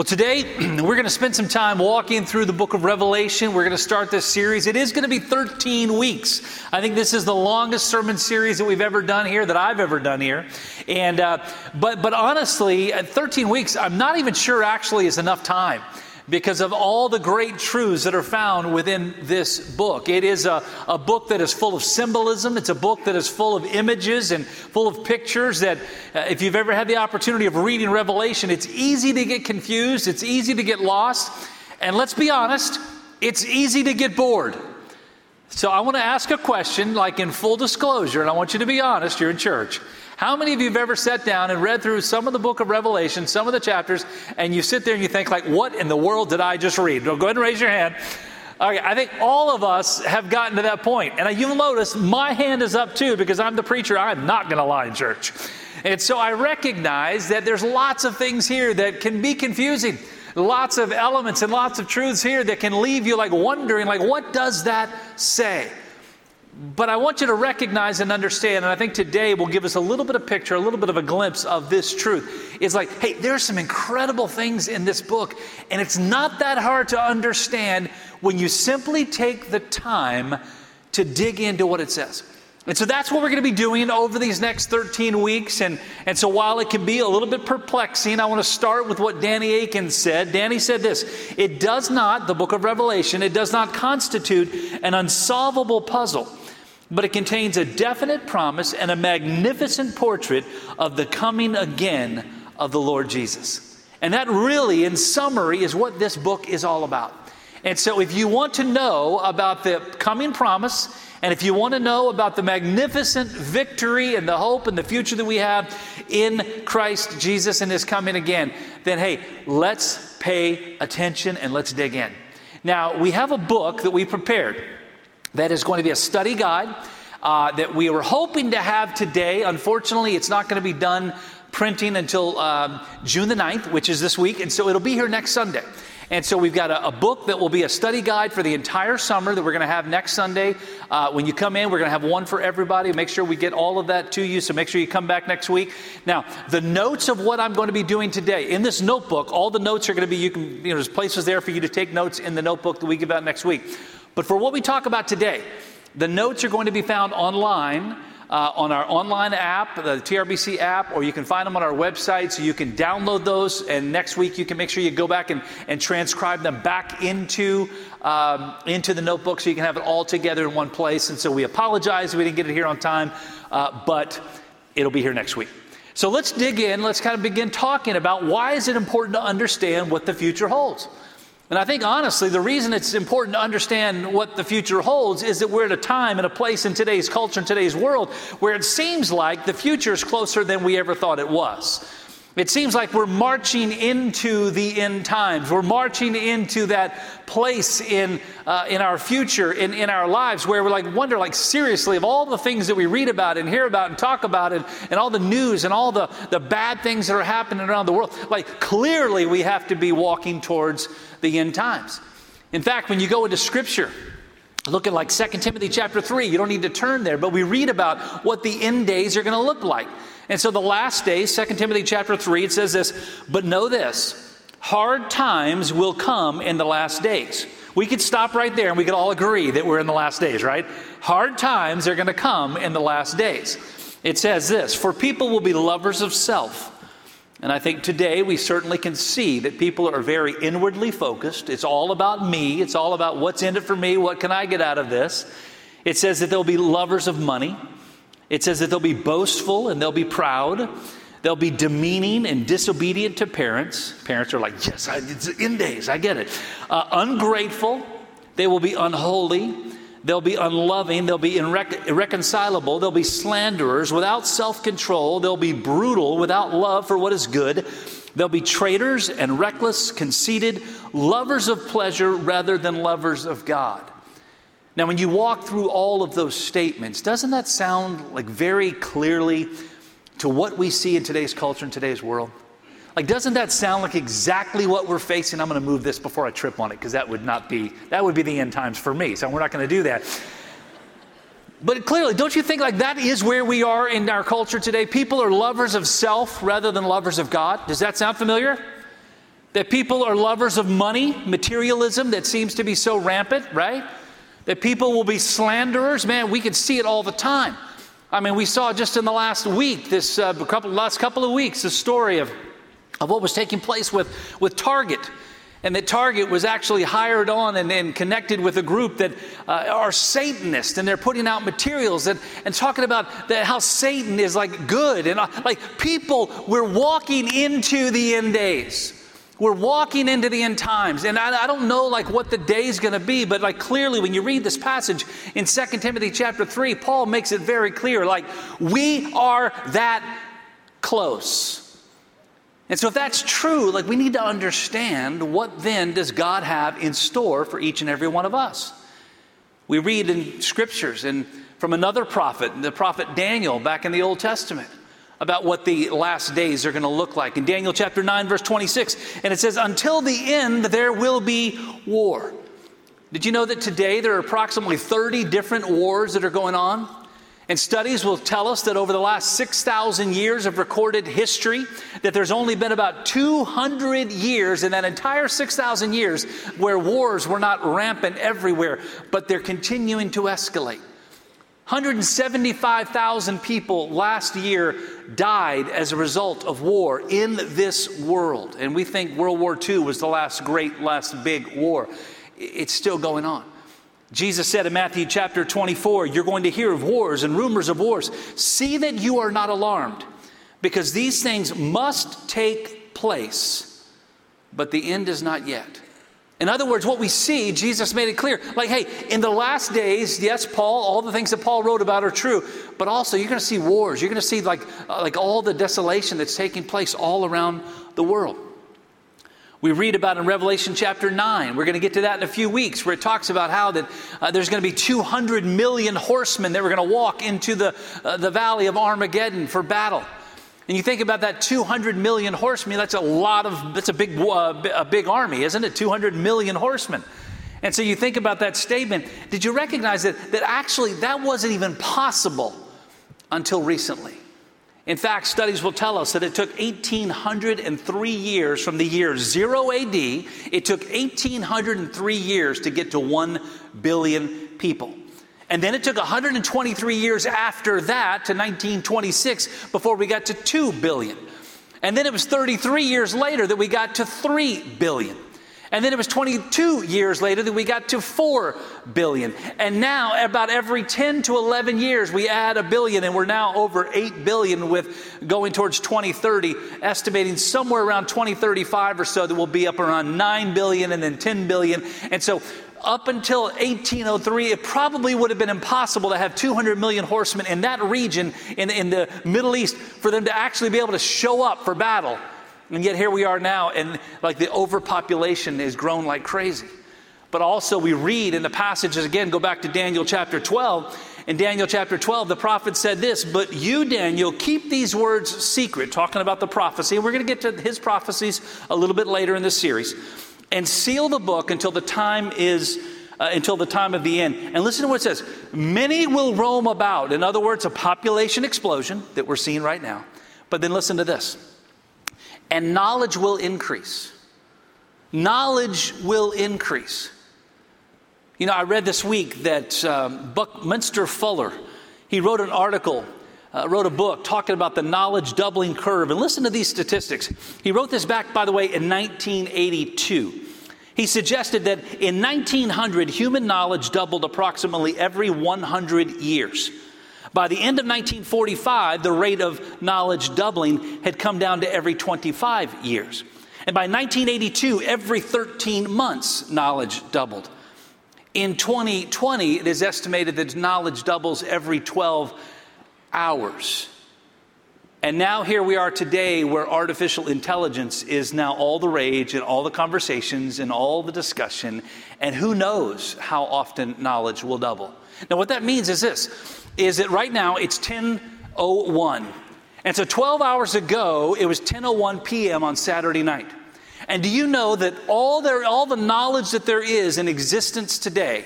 Well, today we're going to spend some time walking through the book of Revelation. We're going to start this series. It is going to be 13 weeks. I think this is the longest sermon series that we've ever done here, that I've ever done here. And uh, but but honestly, at 13 weeks, I'm not even sure actually is enough time because of all the great truths that are found within this book. It is a, a book that is full of symbolism. It's a book that is full of images and full of pictures that, uh, if you've ever had the opportunity of reading Revelation, it's easy to get confused, it's easy to get lost, and let's be honest, it's easy to get bored. So I want to ask a question, like in full disclosure, and I want you to be honest, you're in church. How many of you have ever sat down and read through some of the book of Revelation, some of the chapters, and you sit there and you think, like, what in the world did I just read? Go ahead and raise your hand. Okay, I think all of us have gotten to that point. And you'll notice my hand is up too because I'm the preacher. I'm not going to lie in church. And so I recognize that there's lots of things here that can be confusing. Lots of elements and lots of truths here that can leave you like wondering, like, what does that say? But I want you to recognize and understand, and I think today will give us a little bit of picture, a little bit of a glimpse of this truth. It's like, hey, there's some incredible things in this book, and it's not that hard to understand when you simply take the time to dig into what it says. And so that's what we're going to be doing over these next 13 weeks. And, and so while it can be a little bit perplexing, I want to start with what Danny Akin said. Danny said this It does not, the book of Revelation, it does not constitute an unsolvable puzzle but it contains a definite promise and a magnificent portrait of the coming again of the Lord Jesus. And that really, in summary, is what this book is all about. And so, if you want to know about the coming promise, and if you want to know about the magnificent victory and the hope and the future that we have in Christ Jesus and His coming again, then hey, let's pay attention and let's dig in. Now, we have a book that we prepared that is going to be a study guide uh, that we were hoping to have today. Unfortunately, it's not going to be done printing until um, June the 9th, which is this week, and so it'll be here next Sunday. And so we've got a, a, book that will be a study guide for the entire summer that we're going to have next Sunday. Uh, when you come in, we're going to have one for everybody. Make sure we get all of that to you. So make sure you come back next week. Now, the notes of what I'm going to be doing today in this notebook, all the notes are going to be, you can, you know, there's places there for you to take notes in the notebook that we give out next week. But for what we talk about today, the notes are going to be found online. Uh, on our online app, the TRBC app, or you can find them on our website. So you can download those, and next week you can make sure you go back and, and transcribe them back into, um, into the notebook so you can have it all together in one place. And so we apologize we didn't get it here on time, uh, but it'll be here next week. So let's dig in. Let's kind of begin talking about why is it important to understand what the future holds. And I think honestly, the reason it's important to understand what the future holds is that we're at a time and a place in today's culture, in today's world, where it seems like the future is closer than we ever thought it was. It seems like we're marching into the end times. We're marching into that place in, uh, in our future, in, in our lives, where we're like, wonder, like, seriously, of all the things that we read about and hear about and talk about, and, and all the news and all the, the bad things that are happening around the world, like, clearly we have to be walking towards the end times. In fact, when you go into Scripture, look at like 2 Timothy chapter 3, you don't need to turn there, but we read about what the end days are going to look like. And so the last days, 2 Timothy chapter 3, it says this, but know this, hard times will come in the last days. We could stop right there and we could all agree that we're in the last days, right? Hard times are going to come in the last days. It says this, for people will be lovers of self. And I think today we certainly can see that people are very inwardly focused. It's all about me. It's all about what's in it for me. What can I get out of this? It says that they'll be lovers of money. It says that they'll be boastful and they'll be proud. They'll be demeaning and disobedient to parents. Parents are like, yes, I, it's in days, I get it. Uh, ungrateful. They will be unholy. They'll be unloving. They'll be irre- irreconcilable. They'll be slanderers without self control. They'll be brutal without love for what is good. They'll be traitors and reckless, conceited, lovers of pleasure rather than lovers of God. Now, when you walk through all of those statements, doesn't that sound like very clearly to what we see in today's culture, in today's world? Like, doesn't that sound like exactly what we're facing? I'm going to move this before I trip on it because that would not be, that would be the end times for me. So we're not going to do that. But clearly, don't you think like that is where we are in our culture today? People are lovers of self rather than lovers of God. Does that sound familiar? That people are lovers of money, materialism that seems to be so rampant, right? That people will be slanderers. Man, we can see it all the time. I mean, we saw just in the last week, this uh, couple, last couple of weeks, the story of, of what was taking place with, with Target. And that Target was actually hired on and, and connected with a group that uh, are Satanists, and they're putting out materials and, and talking about that how Satan is like good. And uh, like people, we're walking into the end days. We're walking into the end times. And I, I don't know like what the day is going to be, but like clearly when you read this passage in 2 Timothy chapter 3, Paul makes it very clear like we are that close. And so if that's true, like we need to understand what then does God have in store for each and every one of us? We read in scriptures and from another prophet, the prophet Daniel back in the Old Testament about what the last days are going to look like. In Daniel chapter 9, verse 26, and it says, Until the end, there will be war. Did you know that today there are approximately 30 different wars that are going on? And studies will tell us that over the last 6,000 years of recorded history, that there's only been about 200 years in that entire 6,000 years where wars were not rampant everywhere, but they're continuing to escalate. 175,000 people last year died as a result of war in this world. And we think World War II was the last great, last big war. It's still going on. Jesus said in Matthew chapter 24, You're going to hear of wars and rumors of wars. See that you are not alarmed, because these things must take place, but the end is not yet. In other words, what we see, Jesus made it clear like, hey, in the last days, yes, Paul, all the things that Paul wrote about are true, but also you're going to see wars. You're going to see like, uh, like all the desolation that's taking place all around the world. We read about in Revelation chapter 9. We're going to get to that in a few weeks, where it talks about how that uh, there's going to be 200 million horsemen that were going to walk into the, uh, the valley of Armageddon for battle. And you think about that 200 million horsemen, that's a lot of, that's a big, uh, a big army, isn't it? 200 million horsemen. And so you think about that statement. Did you recognize that, that actually that wasn't even possible until recently? In fact, studies will tell us that it took 1,803 years from the year 0 AD, it took 1,803 years to get to 1 billion people. And then it took 123 years after that to 1926 before we got to 2 billion. And then it was 33 years later that we got to 3 billion. And then it was 22 years later that we got to 4 billion. And now, about every 10 to 11 years, we add a billion, and we're now over 8 billion with going towards 2030, estimating somewhere around 2035 or so that we'll be up around 9 billion and then 10 billion. And so, up until 1803, it probably would have been impossible to have 200 million horsemen in that region in, in the Middle East for them to actually be able to show up for battle. And yet here we are now, and like the overpopulation has grown like crazy. But also, we read in the passages again, go back to Daniel chapter 12. In Daniel chapter 12, the prophet said this, But you, Daniel, keep these words secret, talking about the prophecy. We're going to get to his prophecies a little bit later in this series. And seal the book until the time is. Uh, until the time of the end. And listen to what it says Many will roam about. In other words, a population explosion that we're seeing right now. But then listen to this and knowledge will increase. Knowledge will increase. You know, I read this week that um, Buckminster Fuller, he wrote an article, uh, wrote a book talking about the knowledge doubling curve. And listen to these statistics. He wrote this back, by the way, in 1982. He suggested that in 1900, human knowledge doubled approximately every 100 years. By the end of 1945, the rate of knowledge doubling had come down to every 25 years. And by 1982, every 13 months, knowledge doubled. In 2020, it is estimated that knowledge doubles every 12 hours. And now here we are today where artificial intelligence is now all the rage and all the conversations and all the discussion. And who knows how often knowledge will double. Now, what that means is this is that right now it's 10:01. And so 12 hours ago, it was 10:01 p.m. on Saturday night. And do you know that all there all the knowledge that there is in existence today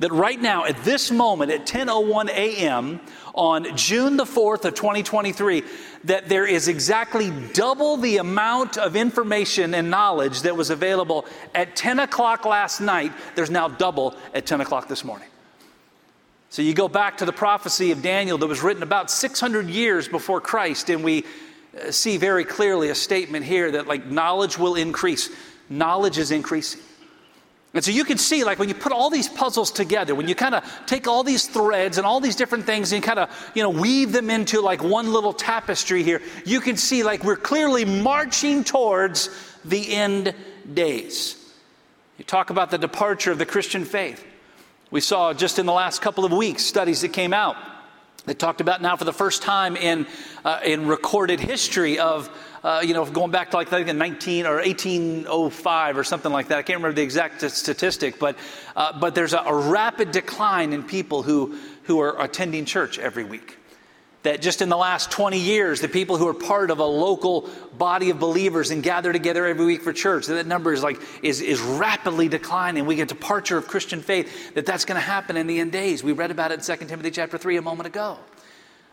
that right now, at this moment, at 10:01 a.m. on June the 4th of 2023, that there is exactly double the amount of information and knowledge that was available at 10 o'clock last night. There's now double at 10 o'clock this morning. So you go back to the prophecy of Daniel that was written about 600 years before Christ, and we uh, see very clearly a statement here that like knowledge will increase. Knowledge is increasing. And so you can see, like, when you put all these puzzles together, when you kind of take all these threads and all these different things and kind of, you know, weave them into like one little tapestry here, you can see, like, we're clearly marching towards the end days. You talk about the departure of the Christian faith. We saw just in the last couple of weeks studies that came out that talked about now for the first time in, uh, in recorded history of uh, you know, going back to like I think 19 or 1805 or something like that. I can't remember the exact statistic, but uh, but there's a, a rapid decline in people who who are attending church every week that just in the last 20 years, the people who are part of a local body of believers and gather together every week for church, that, that number is like is, is rapidly declining. We get departure of Christian faith, that that's going to happen in the end days. We read about it in 2 Timothy chapter 3 a moment ago.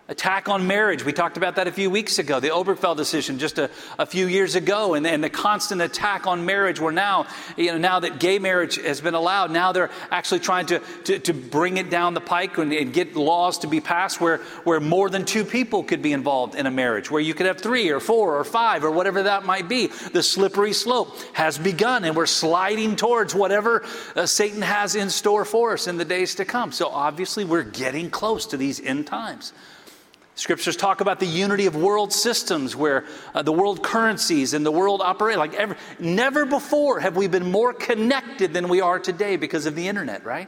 Attack on marriage. We talked about that a few weeks ago, the Obergefell decision just a, a few years ago, and, and, the constant attack on marriage. Where now, you know, now that gay marriage has been allowed, now they're actually trying to, to, to bring it down the pike and, and, get laws to be passed where, where more than two people could be involved in a marriage, where you could have three or four or five or whatever that might be. The slippery slope has begun, and we're sliding towards whatever uh, Satan has in store for us in the days to come. So obviously, we're getting close to these end times. Scriptures talk about the unity of world systems where uh, the world currencies and the world operate. Like ever, never before have we been more connected than we are today because of the internet, right?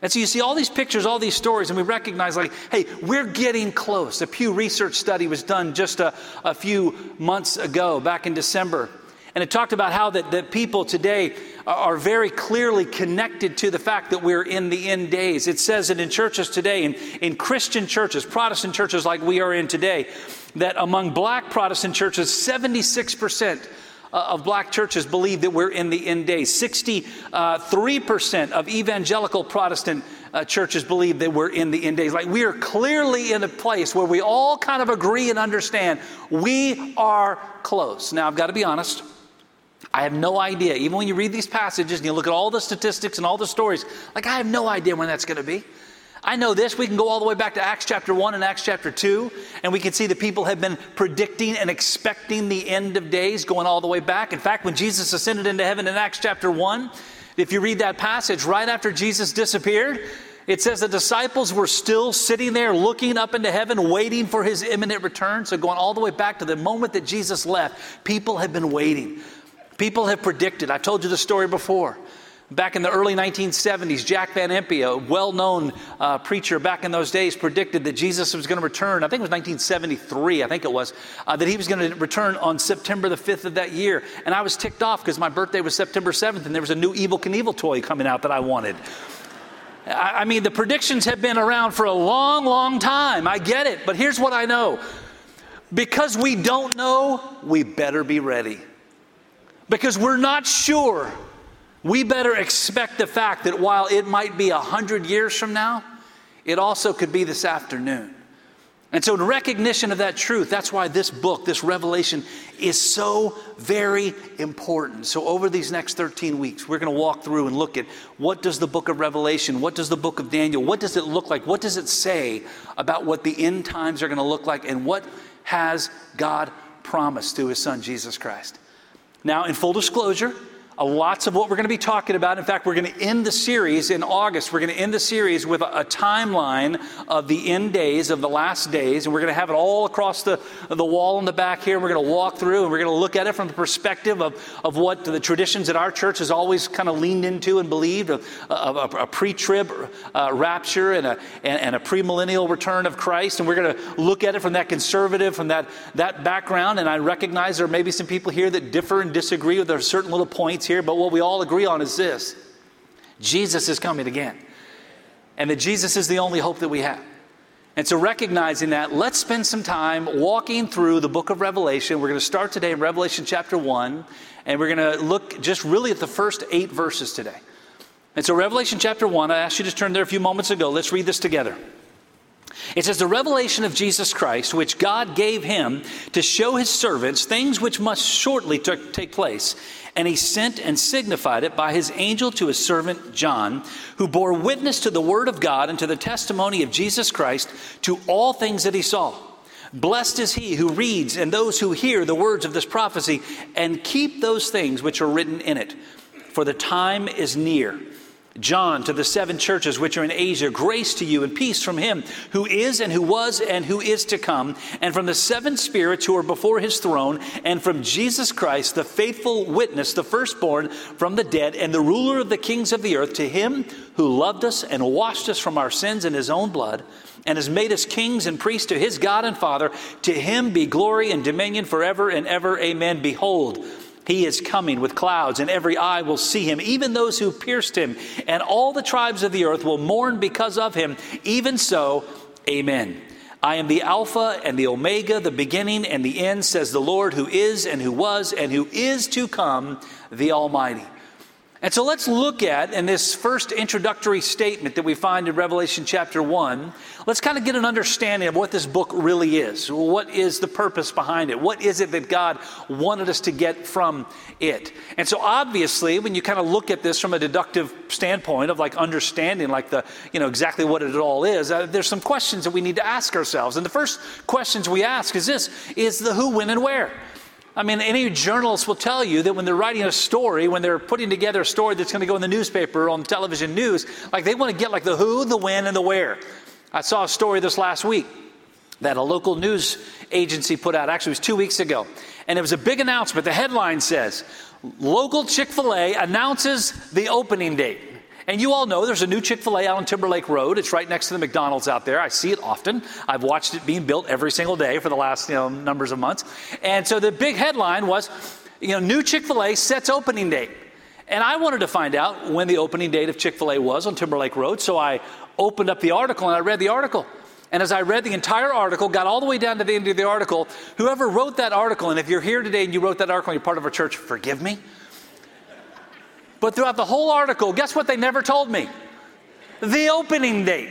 And so you see all these pictures, all these stories, and we recognize, like, hey, we're getting close. A Pew Research study was done just a, a few months ago, back in December. And it talked about how that, that people today are very clearly connected to the fact that we're in the end days. It says that in churches today, in, in Christian churches, Protestant churches like we are in today, that among black Protestant churches, 76% uh, of black churches believe that we're in the end days. 63% of evangelical Protestant uh, churches believe that we're in the end days. Like we are clearly in a place where we all kind of agree and understand we are close. Now, I've got to be honest. I have no idea. Even when you read these passages and you look at all the statistics and all the stories, like I have no idea when that's going to be. I know this. We can go all the way back to Acts chapter 1 and Acts chapter 2, and we can see that people have been predicting and expecting the end of days going all the way back. In fact, when Jesus ascended into heaven in Acts chapter 1, if you read that passage, right after Jesus disappeared, it says the disciples were still sitting there looking up into heaven, waiting for his imminent return. So, going all the way back to the moment that Jesus left, people have been waiting. People have predicted. I've told you the story before. Back in the early 1970s, Jack Van Impe, a well known uh, preacher back in those days, predicted that Jesus was going to return. I think it was 1973, I think it was, uh, that he was going to return on September the 5th of that year. And I was ticked off because my birthday was September 7th and there was a new Evel Knievel toy coming out that I wanted. I, I mean, the predictions have been around for a long, long time. I get it. But here's what I know because we don't know, we better be ready because we're not sure. We better expect the fact that while it might be a hundred years from now, it also could be this afternoon. And so, in recognition of that truth, that's why this book, this revelation, is so very important. So, over these next 13 weeks, we're going to walk through and look at what does the book of Revelation, what does the book of Daniel, what does it look like, what does it say about what the end times are going to look like, and what has God promised through his son, Jesus Christ. Now, in full disclosure, uh, lots of what we're going to be talking about. In fact, we're going to end the series in August. We're going to end the series with a, a, timeline of the end days, of the last days, and we're going to have it all across the, the wall in the back here. We're going to walk through and we're going to look at it from the perspective of, of what the traditions that our church has always kind of leaned into and believed of, a pre trib uh, rapture and a, and, and a premillennial return of Christ. And we're going to look at it from that conservative, from that, that background. And I recognize there may be some people here that differ and disagree with certain little points here, but what we all agree on is this Jesus is coming again. And that Jesus is the only hope that we have. And so, recognizing that, let's spend some time walking through the book of Revelation. We're going to start today in Revelation chapter 1, and we're going to look just really at the first eight verses today. And so, Revelation chapter 1, I asked you to turn there a few moments ago. Let's read this together. It says, The revelation of Jesus Christ, which God gave him to show his servants things which must shortly t- take place. And he sent and signified it by his angel to his servant John, who bore witness to the word of God and to the testimony of Jesus Christ to all things that he saw. Blessed is he who reads and those who hear the words of this prophecy and keep those things which are written in it, for the time is near. John to the seven churches which are in Asia, grace to you and peace from him who is and who was and who is to come, and from the seven spirits who are before his throne, and from Jesus Christ, the faithful witness, the firstborn from the dead, and the ruler of the kings of the earth, to him who loved us and washed us from our sins in his own blood, and has made us kings and priests to his God and Father. To him be glory and dominion forever and ever. Amen. Behold, he is coming with clouds, and every eye will see him, even those who pierced him, and all the tribes of the earth will mourn because of him. Even so, amen. I am the Alpha and the Omega, the beginning and the end, says the Lord, who is and who was and who is to come, the Almighty. And so let's look at, in this first introductory statement that we find in Revelation chapter 1, let's kind of get an understanding of what this book really is. What is the purpose behind it? What is it that God wanted us to get from it? And so obviously, when you kind of look at this from a deductive standpoint of like understanding like the, you know, exactly what it all is, uh, there's some questions that we need to ask ourselves. And the first questions we ask is this, is the who, when, and where. I mean, any journalist will tell you that when they're writing a story, when they're putting together a story that's going to go in the newspaper or on television news, like they want to get like the who, the when, and the where. I saw a story this last week that a local news agency put out. Actually, it was two weeks ago. And it was a big announcement. The headline says Local Chick fil A announces the opening date. And you all know there's a new Chick fil A out on Timberlake Road. It's right next to the McDonald's out there. I see it often. I've watched it being built every single day for the last you know, numbers of months. And so the big headline was, you know, new Chick fil A sets opening date. And I wanted to find out when the opening date of Chick fil A was on Timberlake Road. So I opened up the article and I read the article. And as I read the entire article, got all the way down to the end of the article, whoever wrote that article, and if you're here today and you wrote that article and you're part of our church, forgive me. But throughout the whole article, guess what they never told me? The opening date.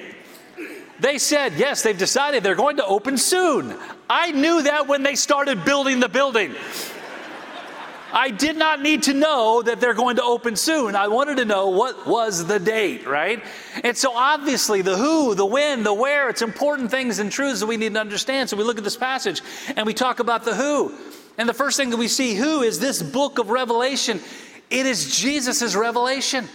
They said, yes, they've decided they're going to open soon. I knew that when they started building the building. I did not need to know that they're going to open soon. I wanted to know what was the date, right? And so obviously the who, the when, the where, it's important things and truths that we need to understand. So we look at this passage and we talk about the who. And the first thing that we see who is this book of Revelation it is Jesus' revelation.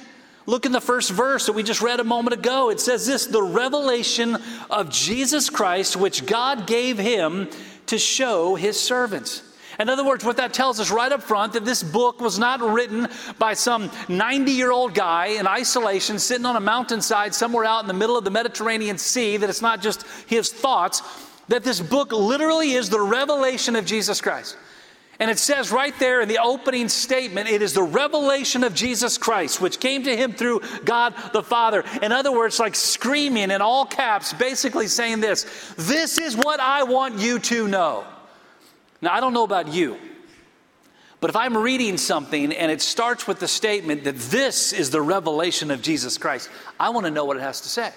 Look in the first verse that we just read a moment ago. It says this the revelation of Jesus Christ, which God gave him to show his servants. In other words, what that tells us right up front that this book was not written by some 90 year old guy in isolation sitting on a mountainside somewhere out in the middle of the Mediterranean Sea, that it's not just his thoughts, that this book literally is the revelation of Jesus Christ. And it says right there in the opening statement, it is the revelation of Jesus Christ, which came to him through God the Father. In other words, like screaming in all caps, basically saying this This is what I want you to know. Now, I don't know about you, but if I'm reading something and it starts with the statement that this is the revelation of Jesus Christ, I want to know what it has to say.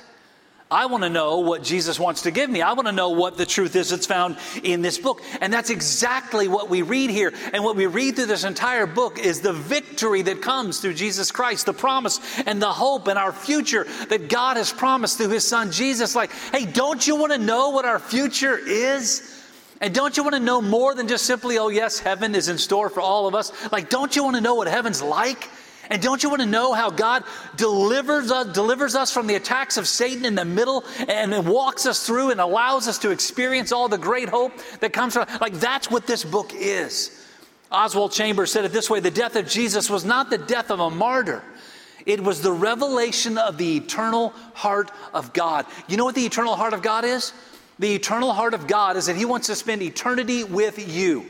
I want to know what Jesus wants to give me. I want to know what the truth is that's found in this book. And that's exactly what we read here. And what we read through this entire book is the victory that comes through Jesus Christ, the promise and the hope and our future that God has promised through his son Jesus. Like, hey, don't you want to know what our future is? And don't you want to know more than just simply, oh, yes, heaven is in store for all of us? Like, don't you want to know what heaven's like? And don't you want to know how God delivers us, delivers us from the attacks of Satan in the middle and walks us through and allows us to experience all the great hope that comes from? Like, that's what this book is. Oswald Chambers said it this way the death of Jesus was not the death of a martyr. It was the revelation of the eternal heart of God. You know what the eternal heart of God is? The eternal heart of God is that He wants to spend eternity with you.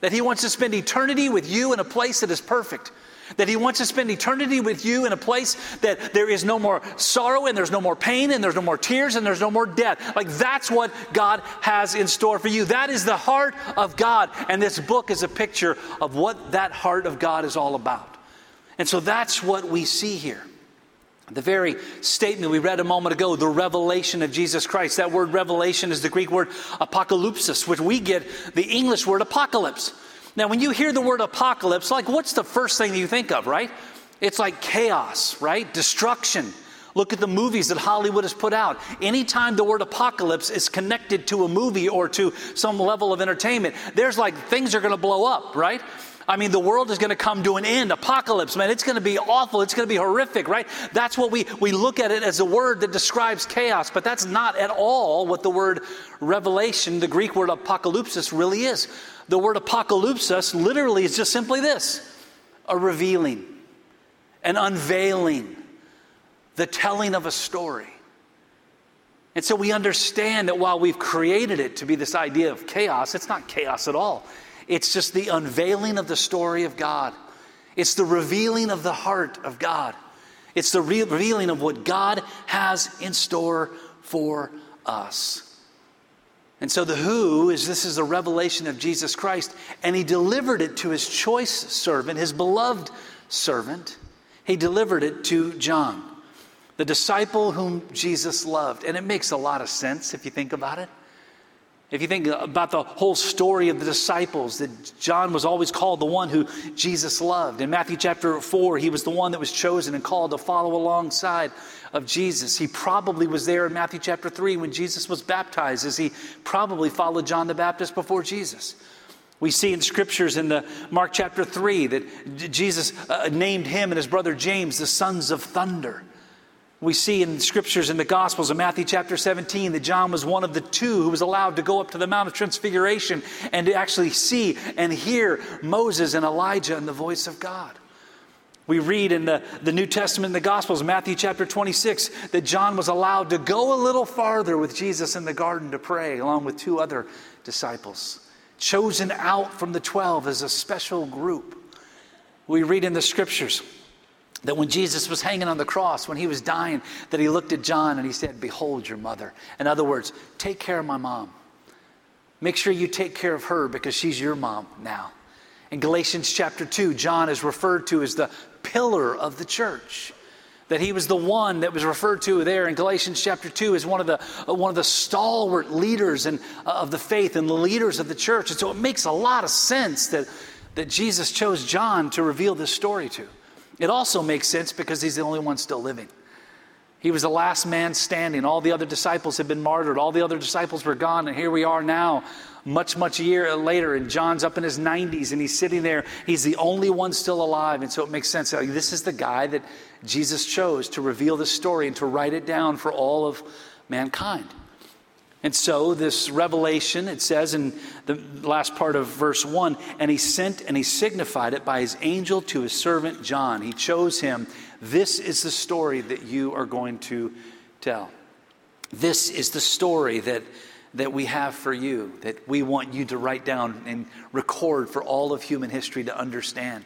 That He wants to spend eternity with you in a place that is perfect that He wants to spend eternity with you in a place that there is no more sorrow and there's no more pain and there's no more tears and there's no more death. Like that's what God has in store for you. That is the heart of God. And this book is a picture of what that heart of God is all about. And so that's what we see here. The very statement we read a moment ago, the revelation of Jesus Christ, that word revelation is the Greek word apocalypsis, which we get the English word apocalypse. Now, when you hear the word apocalypse, like what's the first thing you think of, right? It's like chaos, right? Destruction. Look at the movies that Hollywood has put out. Anytime the word apocalypse is connected to a movie or to some level of entertainment, there's like things are going to blow up, right? I mean, the world is going to come to an end. Apocalypse, man, it's going to be awful. It's going to be horrific, right? That's what we, we look at it as a word that describes chaos, but that's not at all what the word revelation, the Greek word apocalypsis, really is. The word apocalypsis literally is just simply this a revealing, an unveiling, the telling of a story. And so we understand that while we've created it to be this idea of chaos, it's not chaos at all. It's just the unveiling of the story of God. It's the revealing of the heart of God. It's the revealing of what God has in store for us. And so the who is this is a revelation of Jesus Christ, and he delivered it to his choice servant, his beloved servant. He delivered it to John, the disciple whom Jesus loved. And it makes a lot of sense if you think about it. If you think about the whole story of the disciples, that John was always called the one who Jesus loved. In Matthew chapter 4, he was the one that was chosen and called to follow alongside of Jesus. He probably was there in Matthew chapter 3 when Jesus was baptized, as he probably followed John the Baptist before Jesus. We see in scriptures in the Mark chapter 3 that Jesus uh, named him and his brother James the sons of thunder. We see in the scriptures in the Gospels in Matthew chapter 17 that John was one of the two who was allowed to go up to the Mount of Transfiguration and to actually see and hear Moses and Elijah and the voice of God. We read in the, the New Testament in the Gospels, Matthew chapter 26, that John was allowed to go a little farther with Jesus in the garden to pray, along with two other disciples, chosen out from the 12 as a special group. We read in the scriptures that when Jesus was hanging on the cross, when he was dying, that he looked at John and he said, Behold your mother. In other words, take care of my mom. Make sure you take care of her because she's your mom now. In Galatians chapter 2, John is referred to as the pillar of the church. That he was the one that was referred to there in Galatians chapter 2 as one of the, one of the stalwart leaders and, uh, of the faith and the leaders of the church. And so it makes a lot of sense that, that Jesus chose John to reveal this story to. It also makes sense because he's the only one still living. He was the last man standing. All the other disciples had been martyred. All the other disciples were gone. And here we are now, much, much year later. And John's up in his 90s and he's sitting there. He's the only one still alive. And so it makes sense. This is the guy that Jesus chose to reveal the story and to write it down for all of mankind. And so, this revelation, it says in the last part of verse 1 and he sent and he signified it by his angel to his servant John. He chose him. This is the story that you are going to tell. This is the story that, that we have for you, that we want you to write down and record for all of human history to understand.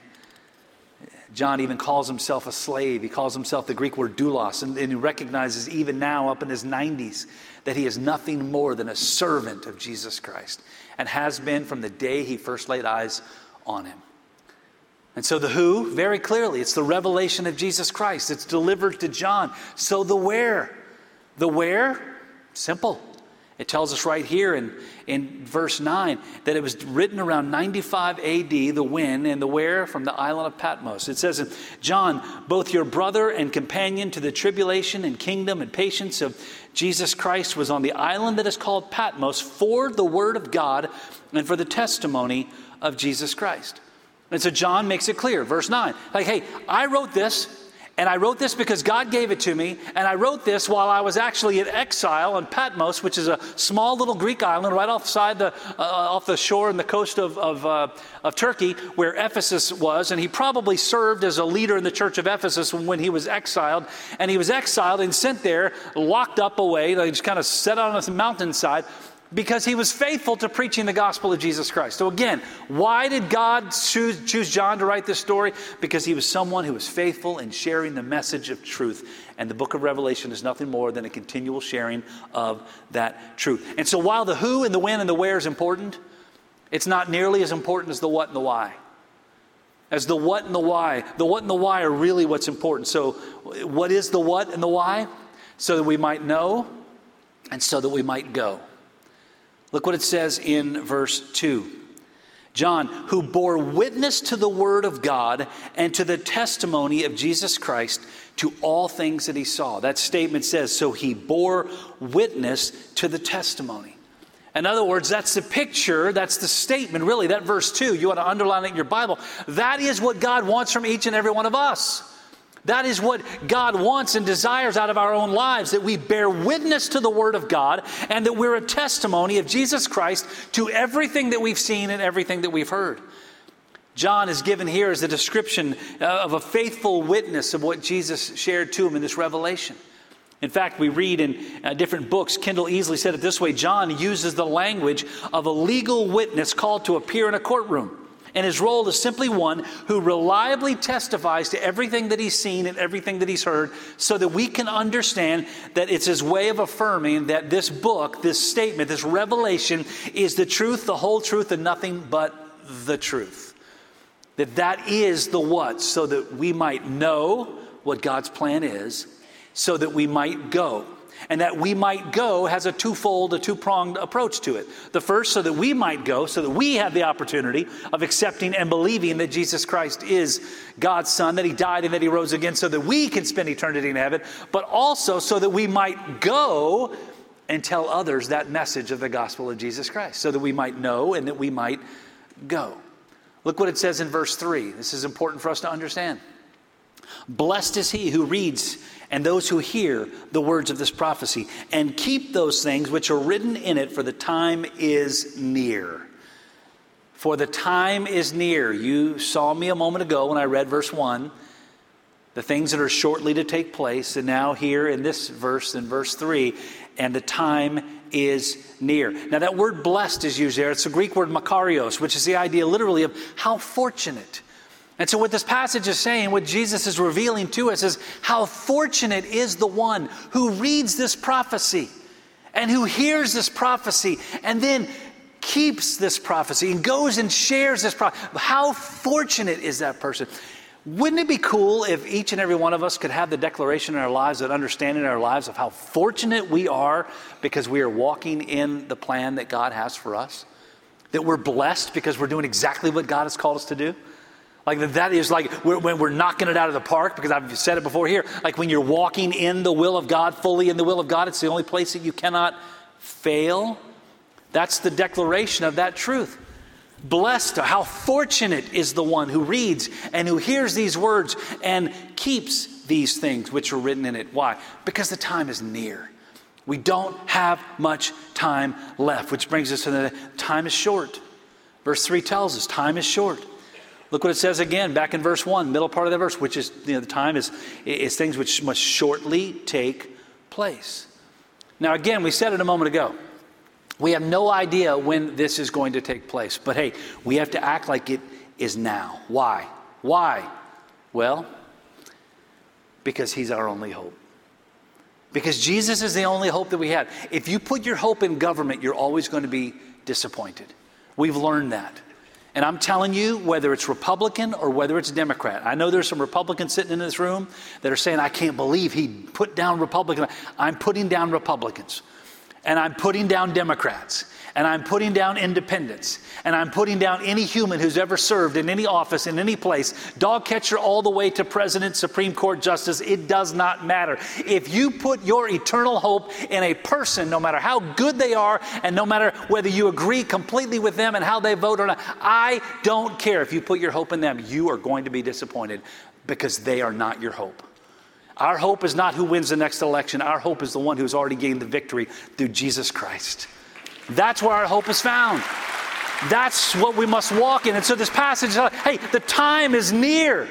John even calls himself a slave. He calls himself the Greek word doulos, and, and, he recognizes even now, up in his 90s, that he is nothing more than a servant of Jesus Christ and has been from the day he first laid eyes on him. And so the who, very clearly, it's the revelation of Jesus Christ. It's delivered to John. So the where. The where, simple. It tells us right here in, in verse 9 that it was written around 95 AD, the when and the where from the island of Patmos. It says, John, both your brother and companion to the tribulation and kingdom and patience of Jesus Christ, was on the island that is called Patmos for the word of God and for the testimony of Jesus Christ. And so John makes it clear, verse 9, like, hey, I wrote this and I wrote this because God gave it to me. And I wrote this while I was actually in exile on Patmos, which is a small little Greek island right the, uh, off the shore and the coast of, of, uh, of Turkey, where Ephesus was. And he probably served as a leader in the church of Ephesus when he was exiled. And he was exiled and sent there, locked up away. They just kind of set on a mountainside because he was faithful to preaching the gospel of Jesus Christ. So, again, why did God choose, choose, John to write this story? Because he was someone who was faithful in sharing the message of truth. And the book of Revelation is nothing more than a continual sharing of that truth. And so, while the who and the when and the where is important, it's not nearly as important as the what and the why. as the what and the why. The what and the why are really what's important. So, what is the what and the why? So that we might know and so that we might go. Look what it says in verse 2. John, who bore witness to the word of God and to the testimony of Jesus Christ to all things that he saw. That statement says, so he bore witness to the testimony. In other words, that's the picture, that's the statement, really, that verse 2. You want to underline it in your Bible. That is what God wants from each and every one of us. That is what God wants and desires out of our own lives that we bear witness to the Word of God and that we're a testimony of Jesus Christ to everything that we've seen and everything that we've heard. John is given here as a description uh, of a faithful witness of what Jesus shared to him in this revelation. In fact, we read in uh, different books, Kendell Easley said it this way John uses the language of a legal witness called to appear in a courtroom. And his role is simply one who reliably testifies to everything that he's seen and everything that he's heard so that we can understand that it's his way of affirming that this book, this statement, this revelation is the truth, the whole truth, and nothing but the truth. That that is the what, so that we might know what God's plan is so that we might go. And that we might go has a twofold, a two pronged approach to it. The first, so that we might go, so that we have the opportunity of accepting and believing that Jesus Christ is God's Son, that He died and that He rose again, so that we can spend eternity in heaven, but also so that we might go and tell others that message of the gospel of Jesus Christ, so that we might know and that we might go. Look what it says in verse 3. This is important for us to understand. Blessed is he who reads and those who hear the words of this prophecy and keep those things which are written in it, for the time is near. For the time is near. You saw me a moment ago when I read verse 1, the things that are shortly to take place, and now here in this verse, in verse 3, and the time is near. Now, that word blessed is used there. It's the Greek word makarios, which is the idea literally of how fortunate and so, what this passage is saying, what Jesus is revealing to us, is how fortunate is the one who reads this prophecy and who hears this prophecy and then keeps this prophecy and goes and shares this prophecy. How fortunate is that person? Wouldn't it be cool if each and every one of us could have the declaration in our lives, that understanding in our lives of how fortunate we are because we are walking in the plan that God has for us? That we're blessed because we're doing exactly what God has called us to do? Like that is like when we're knocking it out of the park, because I've said it before here, like when you're walking in the will of God, fully in the will of God, it's the only place that you cannot fail. That's the declaration of that truth. Blessed, how fortunate is the one who reads and who hears these words and keeps these things which are written in it. Why? Because the time is near. We don't have much time left, which brings us to the time is short. Verse 3 tells us time is short. Look what it says again back in verse 1, middle part of the verse, which is, you know, the time is, is things which must shortly take place. Now, again, we said it a moment ago. We have no idea when this is going to take place. But hey, we have to act like it is now. Why? Why? Well, because He's our only hope. Because Jesus is the only hope that we have. If you put your hope in government, you're always going to be disappointed. We've learned that. And I'm telling you, whether it's Republican or whether it's Democrat, I know there's some Republicans sitting in this room that are saying, I can't believe he put down Republicans. I'm putting down Republicans, and I'm putting down Democrats and I'm putting down independents, and I'm putting down any human who's ever served in any office, in any place, dog catcher all the way to president, Supreme Court justice, it does not matter. If you put your eternal hope in a person, no matter how good they are, and no matter whether you agree completely with them and how they vote or not, I don't care. If you put your hope in them, you are going to be disappointed because they are not your hope. Our hope is not who wins the next election. Our hope is the one who's already gained the victory through Jesus Christ. That's where our hope is found. That's what we must walk in. And so this passage hey, the time is near.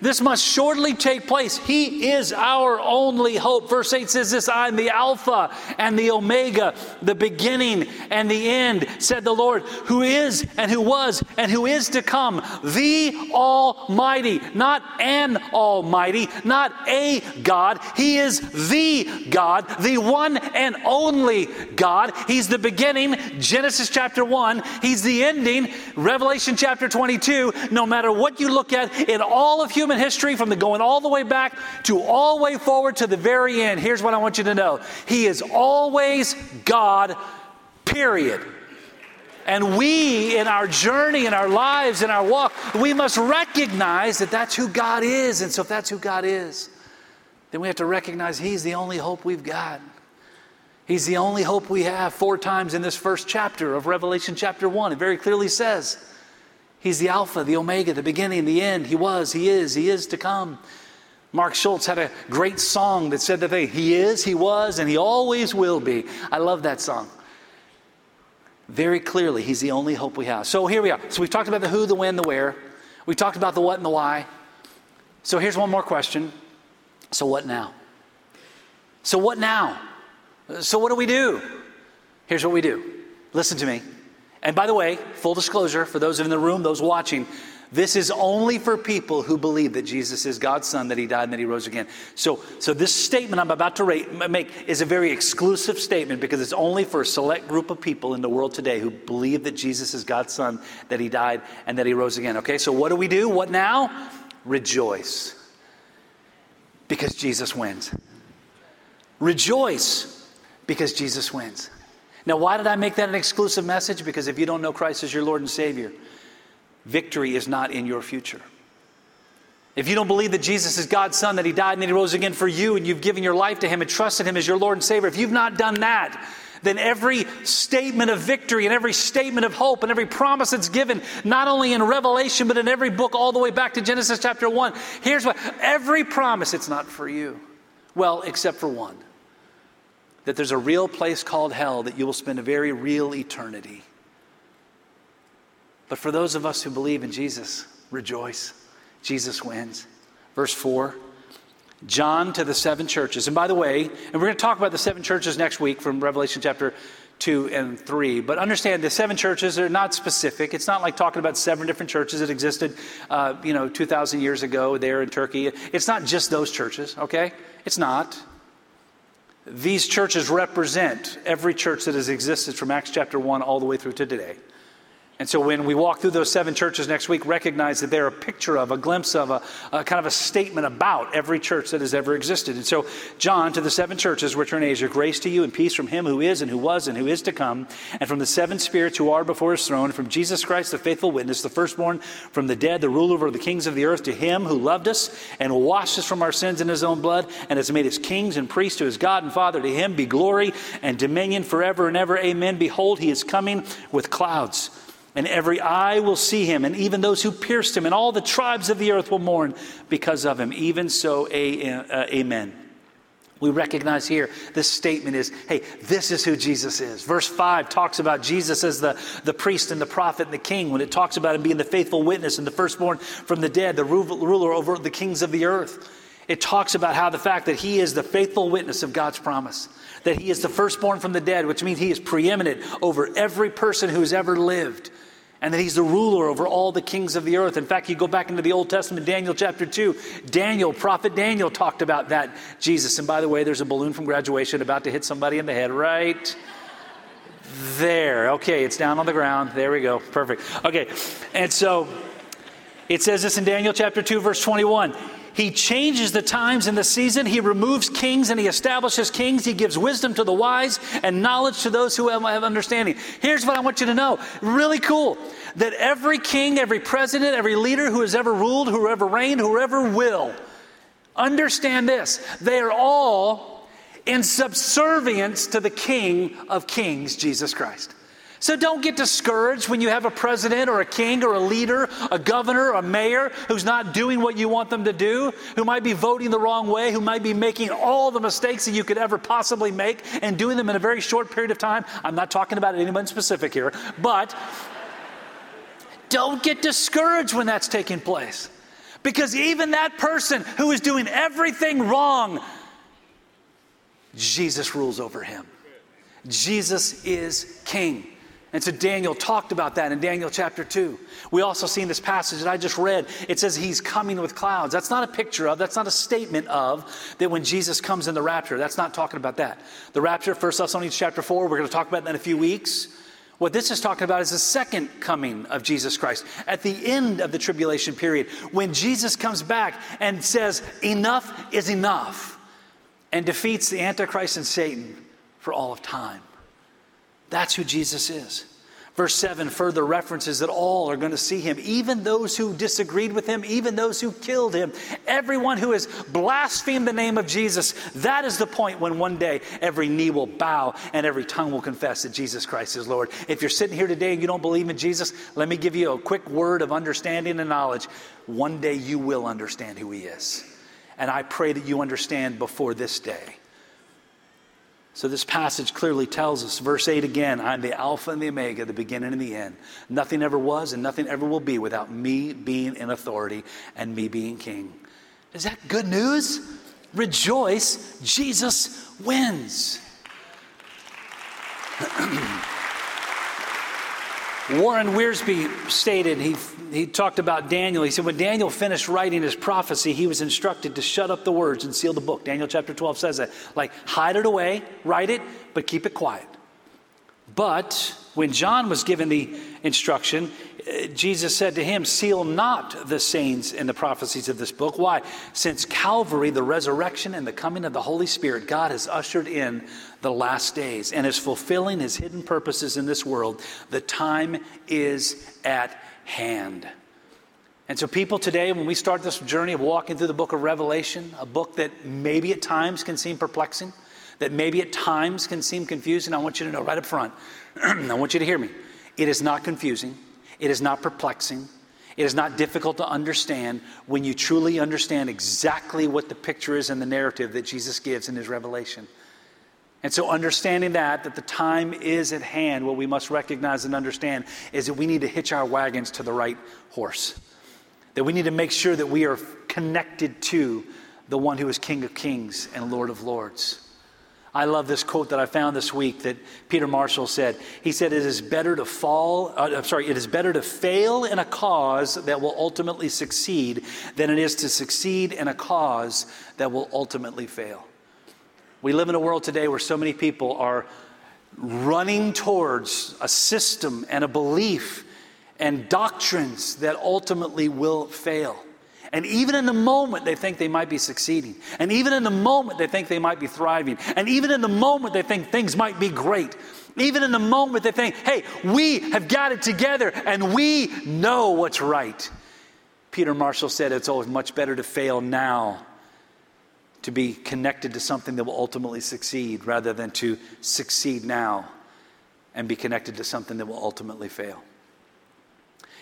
This must shortly take place. He is our only hope. Verse 8 says this I am the Alpha and the Omega, the beginning and the end, said the Lord, who is and who was and who is to come, the Almighty, not an Almighty, not a God. He is the God, the one and only God. He's the beginning, Genesis chapter 1. He's the ending, Revelation chapter 22. No matter what you look at in all of human human history, from the going all the way back to all the way forward to the very end, here's what I want you to know He is always God, period. And we, in our journey, in our lives, in our walk, we must recognize that that's who God is. And so, if that's who God is, then we have to recognize He's the only hope we've got. He's the only hope we have. Four times in this first chapter of Revelation, chapter 1, it very clearly says He's the Alpha, the Omega, the beginning, the end. He was, He is, He is to come. Mark Schultz had a great song that said that they, He is, He was, and He always will be. I love that song. Very clearly, He's the only hope we have. So here we are. So we've talked about the who, the when, the where. We talked about the what and the why. So here's one more question. So what now? So what now? So what do we do? Here's what we do. Listen to me. And by the way, full disclosure for those in the room, those watching, this is only for people who believe that Jesus is God's Son, that He died and that He rose again. So, so this statement I'm about to rate, make is a very exclusive statement because it's only for a select group of people in the world today who believe that Jesus is God's Son, that He died and that He rose again. Okay, so what do we do? What now? Rejoice because Jesus wins. Rejoice because Jesus wins. Now, why did I make that an exclusive message? Because if you don't know Christ as your Lord and Savior, victory is not in your future. If you don't believe that Jesus is God's Son, that He died and He rose again for you, and you've given your life to Him and trusted Him as your Lord and Savior, if you've not done that, then every statement of victory and every statement of hope and every promise that's given, not only in Revelation, but in every book all the way back to Genesis chapter 1, here's what every promise, it's not for you. Well, except for one that there's a real place called hell that you will spend a very real eternity. But for those of us who believe in Jesus, rejoice. Jesus wins. Verse 4 John to the seven churches. And by the way, and we're going to talk about the seven churches next week from Revelation chapter 2 and 3. But understand the seven churches are not specific. It's not like talking about seven different churches that existed, uh, you know, 2,000 years ago there in Turkey. It's not just those churches, okay? It's not. These churches represent every church that has existed from Acts chapter 1 all the way through to today. And so when we walk through those seven churches next week, recognize that they're a picture of, a glimpse of, a, a, kind of a statement about every church that has ever existed. And so, John, to the seven churches which are in Asia, grace to you and peace from him who is and who was and who is to come, and from the seven spirits who are before his throne, from Jesus Christ, the faithful witness, the firstborn from the dead, the ruler over the kings of the earth, to him who loved us and washed us from our sins in his own blood, and has made us kings and priests to his God and Father. To him be glory and dominion forever and ever. Amen. Behold, he is coming with clouds and every eye will see him, and even those who pierced him, and all the tribes of the earth will mourn because of him. Even so, uh, amen. We recognize here this statement is hey, this is who Jesus is. Verse 5 talks about Jesus as the, the priest and the prophet and the king. When it talks about him being the faithful witness and the firstborn from the dead, the ruler over the kings of the earth, it talks about how the fact that he is the faithful witness of God's promise, that he is the firstborn from the dead, which means he is preeminent over every person who's ever lived and that he's the ruler over all the kings of the earth. In fact, you go back into the Old Testament, Daniel chapter 2, Daniel, prophet Daniel talked about that Jesus. And by the way, there's a balloon from graduation about to hit somebody in the head right there. Okay, it's down on the ground. There we go. Perfect. Okay, and so it says this in Daniel chapter 2, verse 21. He changes the times and the season. He removes kings and he establishes kings. He gives wisdom to the wise and knowledge to those who have, understanding. Here's what I want you to know really cool that every king, every president, every leader who has ever ruled, whoever reigned, whoever will, understand this. They are all in subservience to the King of Kings, Jesus Christ. So don't get discouraged when you have a president or a king or a leader, a governor, a mayor who's not doing what you want them to do, who might be voting the wrong way, who might be making all the mistakes that you could ever possibly make and doing them in a very short period of time. I'm not talking about anyone specific here, but don't get discouraged when that's taking place. Because even that person who is doing everything wrong, Jesus rules over him. Jesus is king. And so Daniel talked about that in Daniel chapter 2. We also see in this passage that I just read, it says he's coming with clouds. That's not a picture of, that's not a statement of that when Jesus comes in the rapture. That's not talking about that. The rapture, 1 Thessalonians chapter 4, we're going to talk about that in a few weeks. What this is talking about is the second coming of Jesus Christ at the end of the tribulation period when Jesus comes back and says, Enough is enough, and defeats the Antichrist and Satan for all of time. That's who Jesus is. Verse 7 further references that all are going to see him, even those who disagreed with him, even those who killed him, everyone who has blasphemed the name of Jesus. That is the point when one day every knee will bow and every tongue will confess that Jesus Christ is Lord. If you're sitting here today and you don't believe in Jesus, let me give you a quick word of understanding and knowledge. One day you will understand who he is. And I pray that you understand before this day. So, this passage clearly tells us, verse 8 again, I'm the Alpha and the Omega, the beginning and the end. Nothing ever was and nothing ever will be without me being in authority and me being king. Is that good news? Rejoice, Jesus wins. Warren Wiersbe stated, he, he talked about Daniel. He said, when Daniel finished writing his prophecy, he was instructed to shut up the words and seal the book. Daniel chapter 12 says that. Like, hide it away, write it, but keep it quiet. But when John was given the instruction, uh, Jesus said to him, Seal not the sayings and the prophecies of this book. Why? Since Calvary, the resurrection and the coming of the Holy Spirit, God has ushered in the last days and is fulfilling his hidden purposes in this world. The time is at hand. And so, people today, when we start this journey of walking through the book of Revelation, a book that maybe at times can seem perplexing, that maybe at times can seem confusing, I want you to know right up front, I want you to hear me. It is not confusing, it is not perplexing, it is not difficult to understand when you truly understand exactly what the picture is in the narrative that Jesus gives in his revelation. And so, understanding that, that the time is at hand, what we must recognize and understand is that we need to hitch our wagons to the right horse. That we need to make sure that we are connected to the one who is King of Kings and Lord of Lords. I love this quote that I found this week that Peter Marshall said. He said, It is better to fall, uh, I'm sorry, it is better to fail in a cause that will ultimately succeed than it is to succeed in a cause that will ultimately fail. We live in a world today where so many people are running towards a system and a belief and doctrines that ultimately will fail. And even in the moment, they think they might be succeeding. And even in the moment, they think they might be thriving. And even in the moment, they think things might be great. Even in the moment, they think, hey, we have got it together and we know what's right. Peter Marshall said it's always much better to fail now, to be connected to something that will ultimately succeed, rather than to succeed now and be connected to something that will ultimately fail.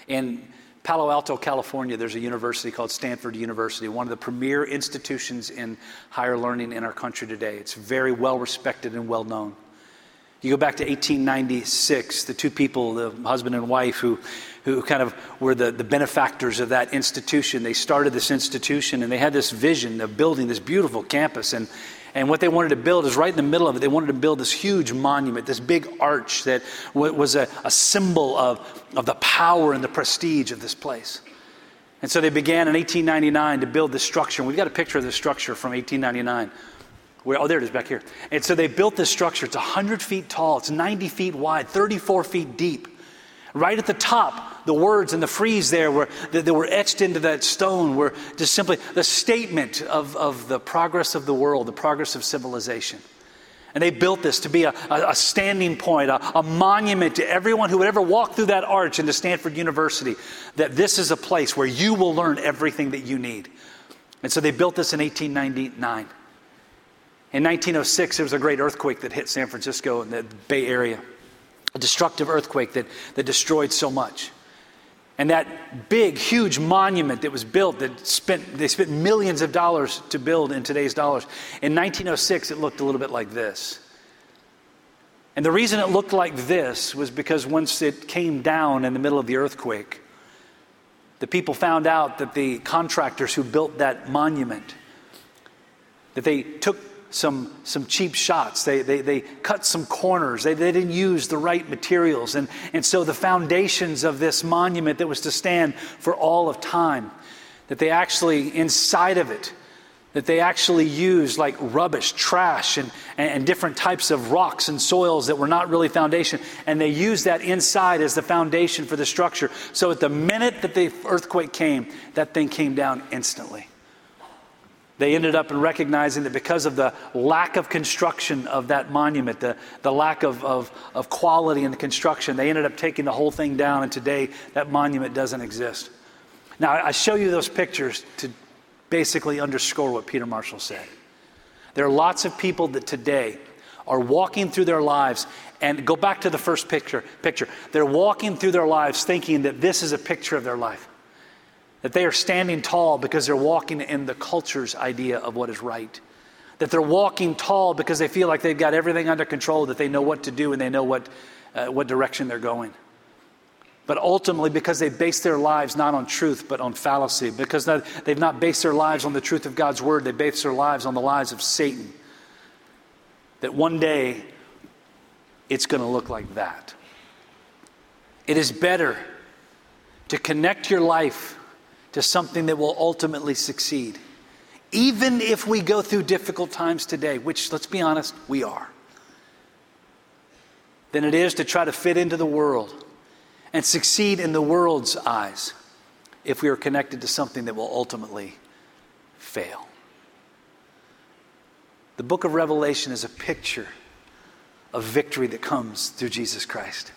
In Palo Alto, California, there's a university called Stanford University, one of the premier institutions in higher learning in our country today. It's very well respected and well known. You go back to 1896, the two people, the husband and wife, who, who kind of were the, the benefactors of that institution, they started this institution and they had this vision of building this beautiful campus. And, and what they wanted to build is right in the middle of it, they wanted to build this huge monument, this big arch that was a, a symbol of, of the power and the prestige of this place. And so they began in 1899 to build this structure. And we've got a picture of this structure from 1899. Where, oh, there it is back here. And so they built this structure. It's 100 feet tall, it's 90 feet wide, 34 feet deep. Right at the top, the words and the frieze there were, that, that were etched into that stone were just simply the statement of, of the progress of the world, the progress of civilization. And they built this to be a, a standing point, a, a, monument to everyone who would ever walk through that arch into Stanford University, that this is a place where you will learn everything that you need. And so they built this in 1899. In 1906, there was a great earthquake that hit San Francisco and the Bay Area a destructive earthquake that, that destroyed so much. And that big, huge monument that was built, that spent, they spent millions of dollars to build in today's dollars. In 1906, it looked a little bit like this. And the reason it looked like this was because once it came down in the middle of the earthquake, the people found out that the contractors who built that monument, that they took some, some cheap shots. They, they, they cut some corners. They, they didn't use the right materials. And, and so the foundations of this monument that was to stand for all of time, that they actually, inside of it, that they actually used like rubbish, trash, and, and, different types of rocks and soils that were not really foundation. And they used that inside as the foundation for the structure. So at the minute that the earthquake came, that thing came down instantly. They ended up in recognizing that because of the lack of construction of that monument, the, the lack of, of, of quality in the construction, they ended up taking the whole thing down, and today that monument doesn't exist. Now, I show you those pictures to basically underscore what Peter Marshall said. There are lots of people that today are walking through their lives and go back to the first picture picture they're walking through their lives thinking that this is a picture of their life that they are standing tall because they're walking in the culture's idea of what is right. That they're walking tall because they feel like they've got everything under control that they know what to do and they know what, uh, what direction they're going. But ultimately because they base their lives not on truth but on fallacy. Because they've not based their lives on the truth of god's word they base their lives on the lies of satan. That one day it's going to look like that. It is better to connect your life to something that will ultimately succeed even if we go through difficult times today which let's be honest we are than it is to try to fit into the world and succeed in the world's eyes if we are connected to something that will ultimately fail. The book of Revelation is a picture of victory that comes through Jesus Christ.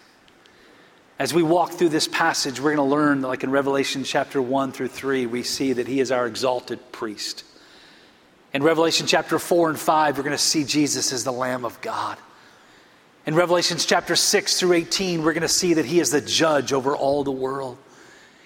As we walk through this passage, we're going to learn, that like in Revelation chapter 1 through 3, we see that he is our exalted priest. In Revelation chapter 4 and 5, we're going to see Jesus as the Lamb of God. In Revelations chapter 6 through 18, we're going to see that he is the judge over all the world.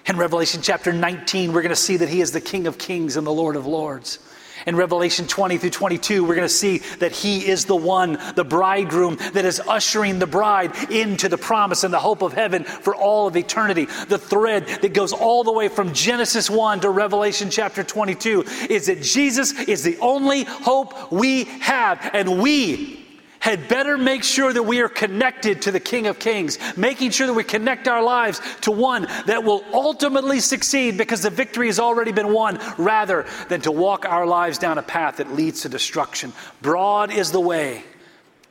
In Revelation chapter 19, we're going to see that he is the King of kings and the Lord of lords. In Revelation 20 through 22, we're going to see that he is the one, the bridegroom, that is ushering the bride into the promise and the hope of heaven for all of eternity. The thread that goes all the way from Genesis 1 to Revelation chapter 22 is that Jesus is the only hope we have, and we had better make sure that we are connected to the King of Kings, making sure that we connect our lives to one that will ultimately succeed because the victory has already been won, rather than to walk our lives down a path that leads to destruction. Broad is the way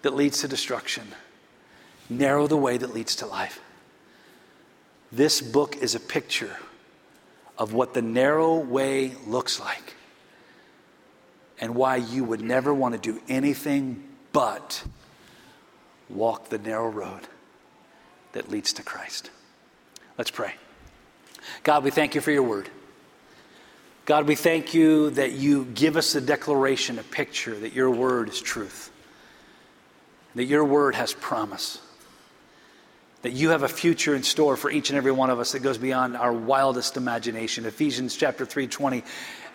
that leads to destruction, narrow the way that leads to life. This book is a picture of what the narrow way looks like and why you would never want to do anything but walk the narrow road that leads to Christ. Let's pray. God, we thank you for your word. God, we thank you that you give us a declaration, a picture that your word is truth, that your word has promise, that you have a future in store for each and every one of us that goes beyond our wildest imagination. Ephesians chapter 3:20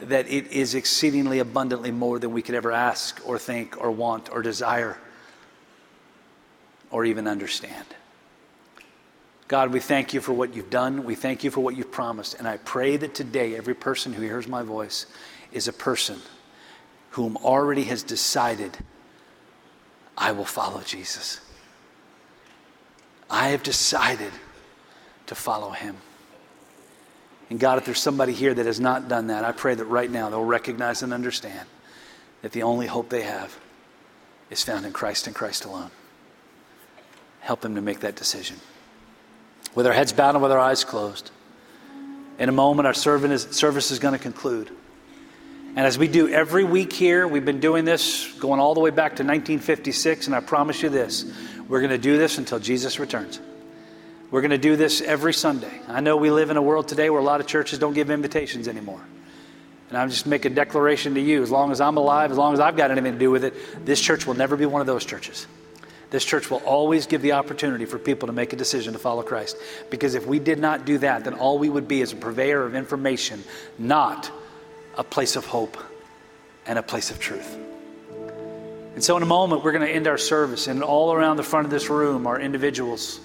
that it is exceedingly abundantly more than we could ever ask or think or want or desire or even understand. God, we thank you for what you've done. We thank you for what you've promised. And I pray that today, every person who hears my voice is a person whom already has decided, I will follow Jesus. I have decided to follow him. And God, if there's somebody here that has not done that, I pray that right now they'll recognize and understand that the only hope they have is found in Christ and Christ alone. Help them to make that decision. With our heads bowed and with our eyes closed, in a moment, our service is going to conclude. And as we do every week here, we've been doing this going all the way back to 1956, and I promise you this we're going to do this until Jesus returns. We're going to do this every Sunday. I know we live in a world today where a lot of churches don't give invitations anymore. And I'm just making a declaration to you as long as I'm alive, as long as I've got anything to do with it, this church will never be one of those churches. This church will always give the opportunity for people to make a decision to follow Christ. Because if we did not do that, then all we would be is a purveyor of information, not a place of hope and a place of truth. And so, in a moment, we're going to end our service, and all around the front of this room are individuals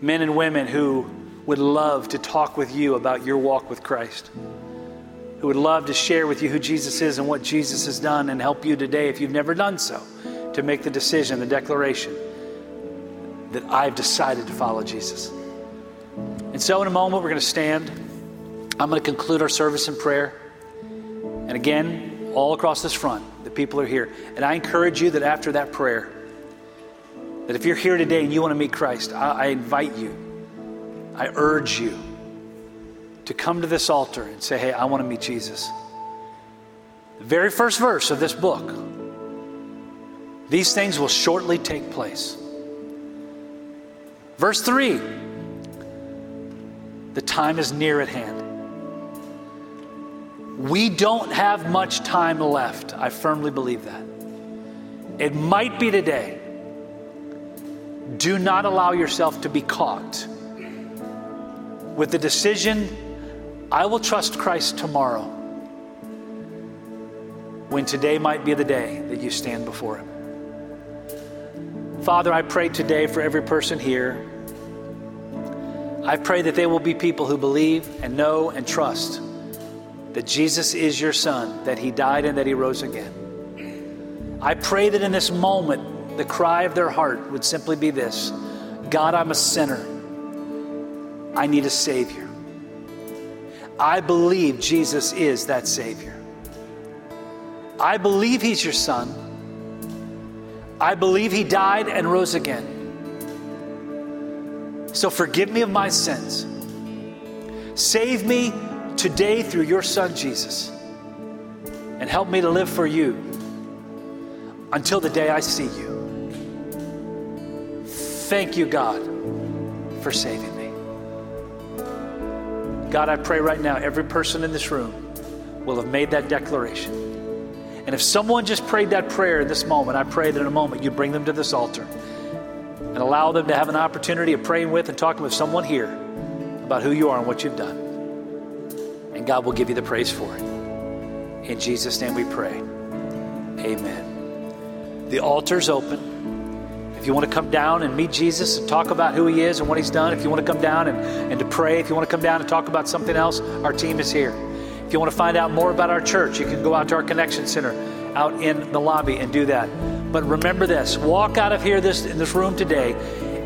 men and women who would love to talk with you about your walk with Christ, who would love to share with you who Jesus is and what Jesus has done and help you today, if you've never done so, to make the decision, the declaration that I've decided to follow Jesus. And so, in a moment, we're going to stand. I'm going to conclude our service in prayer. And again, all across this front, the people are here. And I encourage you that after that prayer, that if you're here today and you want to meet Christ, I, I invite you, I urge you to come to this altar and say, Hey, I want to meet Jesus. The very first verse of this book these things will shortly take place. Verse 3 the time is near at hand. We don't have much time left. I firmly believe that. It might be today. Do not allow yourself to be caught with the decision I will trust Christ tomorrow when today might be the day that you stand before Him. Father, I pray today for every person here. I pray that they will be people who believe and know and trust that Jesus is your Son, that He died and that He rose again. I pray that in this moment, the cry of their heart would simply be this God, I'm a sinner. I need a Savior. I believe Jesus is that Savior. I believe He's your Son. I believe He died and rose again. So forgive me of my sins. Save me today through your Son, Jesus. And help me to live for you until the day I see you. Thank you, God, for saving me. God, I pray right now, every person in this room will have made that declaration. And if someone just prayed that prayer in this moment, I pray that in a moment you bring them to this altar and allow them to have an opportunity of praying with and talking with someone here about who you are and what you've done. And God will give you the praise for it. In Jesus' name we pray. Amen. The altar's open. If you want to come down and meet Jesus and talk about who he is and what he's done, if you want to come down and, and to pray, if you want to come down and talk about something else, our team is here. If you want to find out more about our church, you can go out to our connection center out in the lobby and do that. But remember this walk out of here this, in this room today,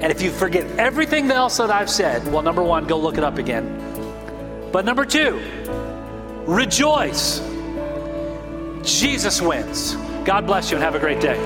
and if you forget everything else that I've said, well, number one, go look it up again. But number two, rejoice. Jesus wins. God bless you and have a great day.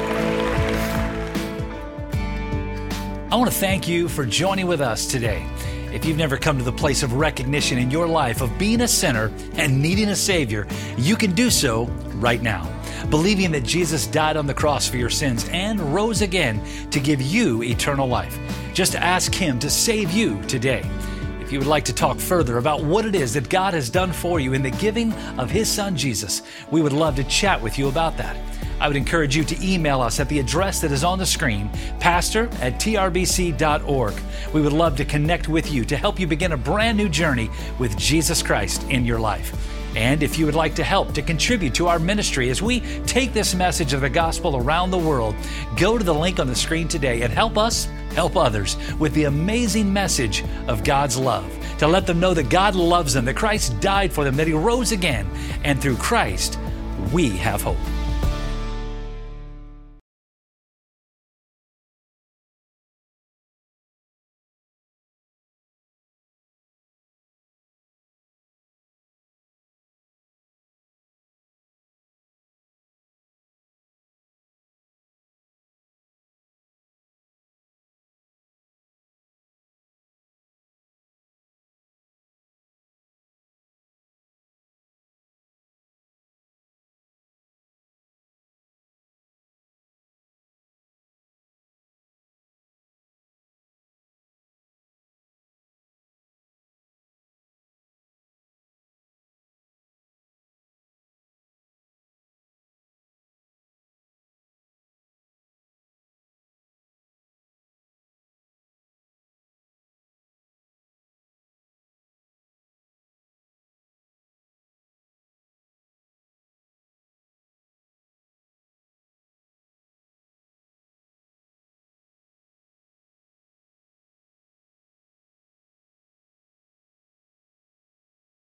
I want to thank you for joining with us today. If you've never come to the place of recognition in your life of being a sinner and needing a Savior, you can do so right now. Believing that Jesus died on the cross for your sins and rose again to give you eternal life. Just ask Him to save you today. You would like to talk further about what it is that God has done for you in the giving of His Son Jesus, we would love to chat with you about that. I would encourage you to email us at the address that is on the screen, pastor at trbc.org. We would love to connect with you to help you begin a brand new journey with Jesus Christ in your life. And if you would like to help to contribute to our ministry as we take this message of the gospel around the world, go to the link on the screen today and help us help others with the amazing message of God's love. To let them know that God loves them, that Christ died for them, that He rose again, and through Christ, we have hope.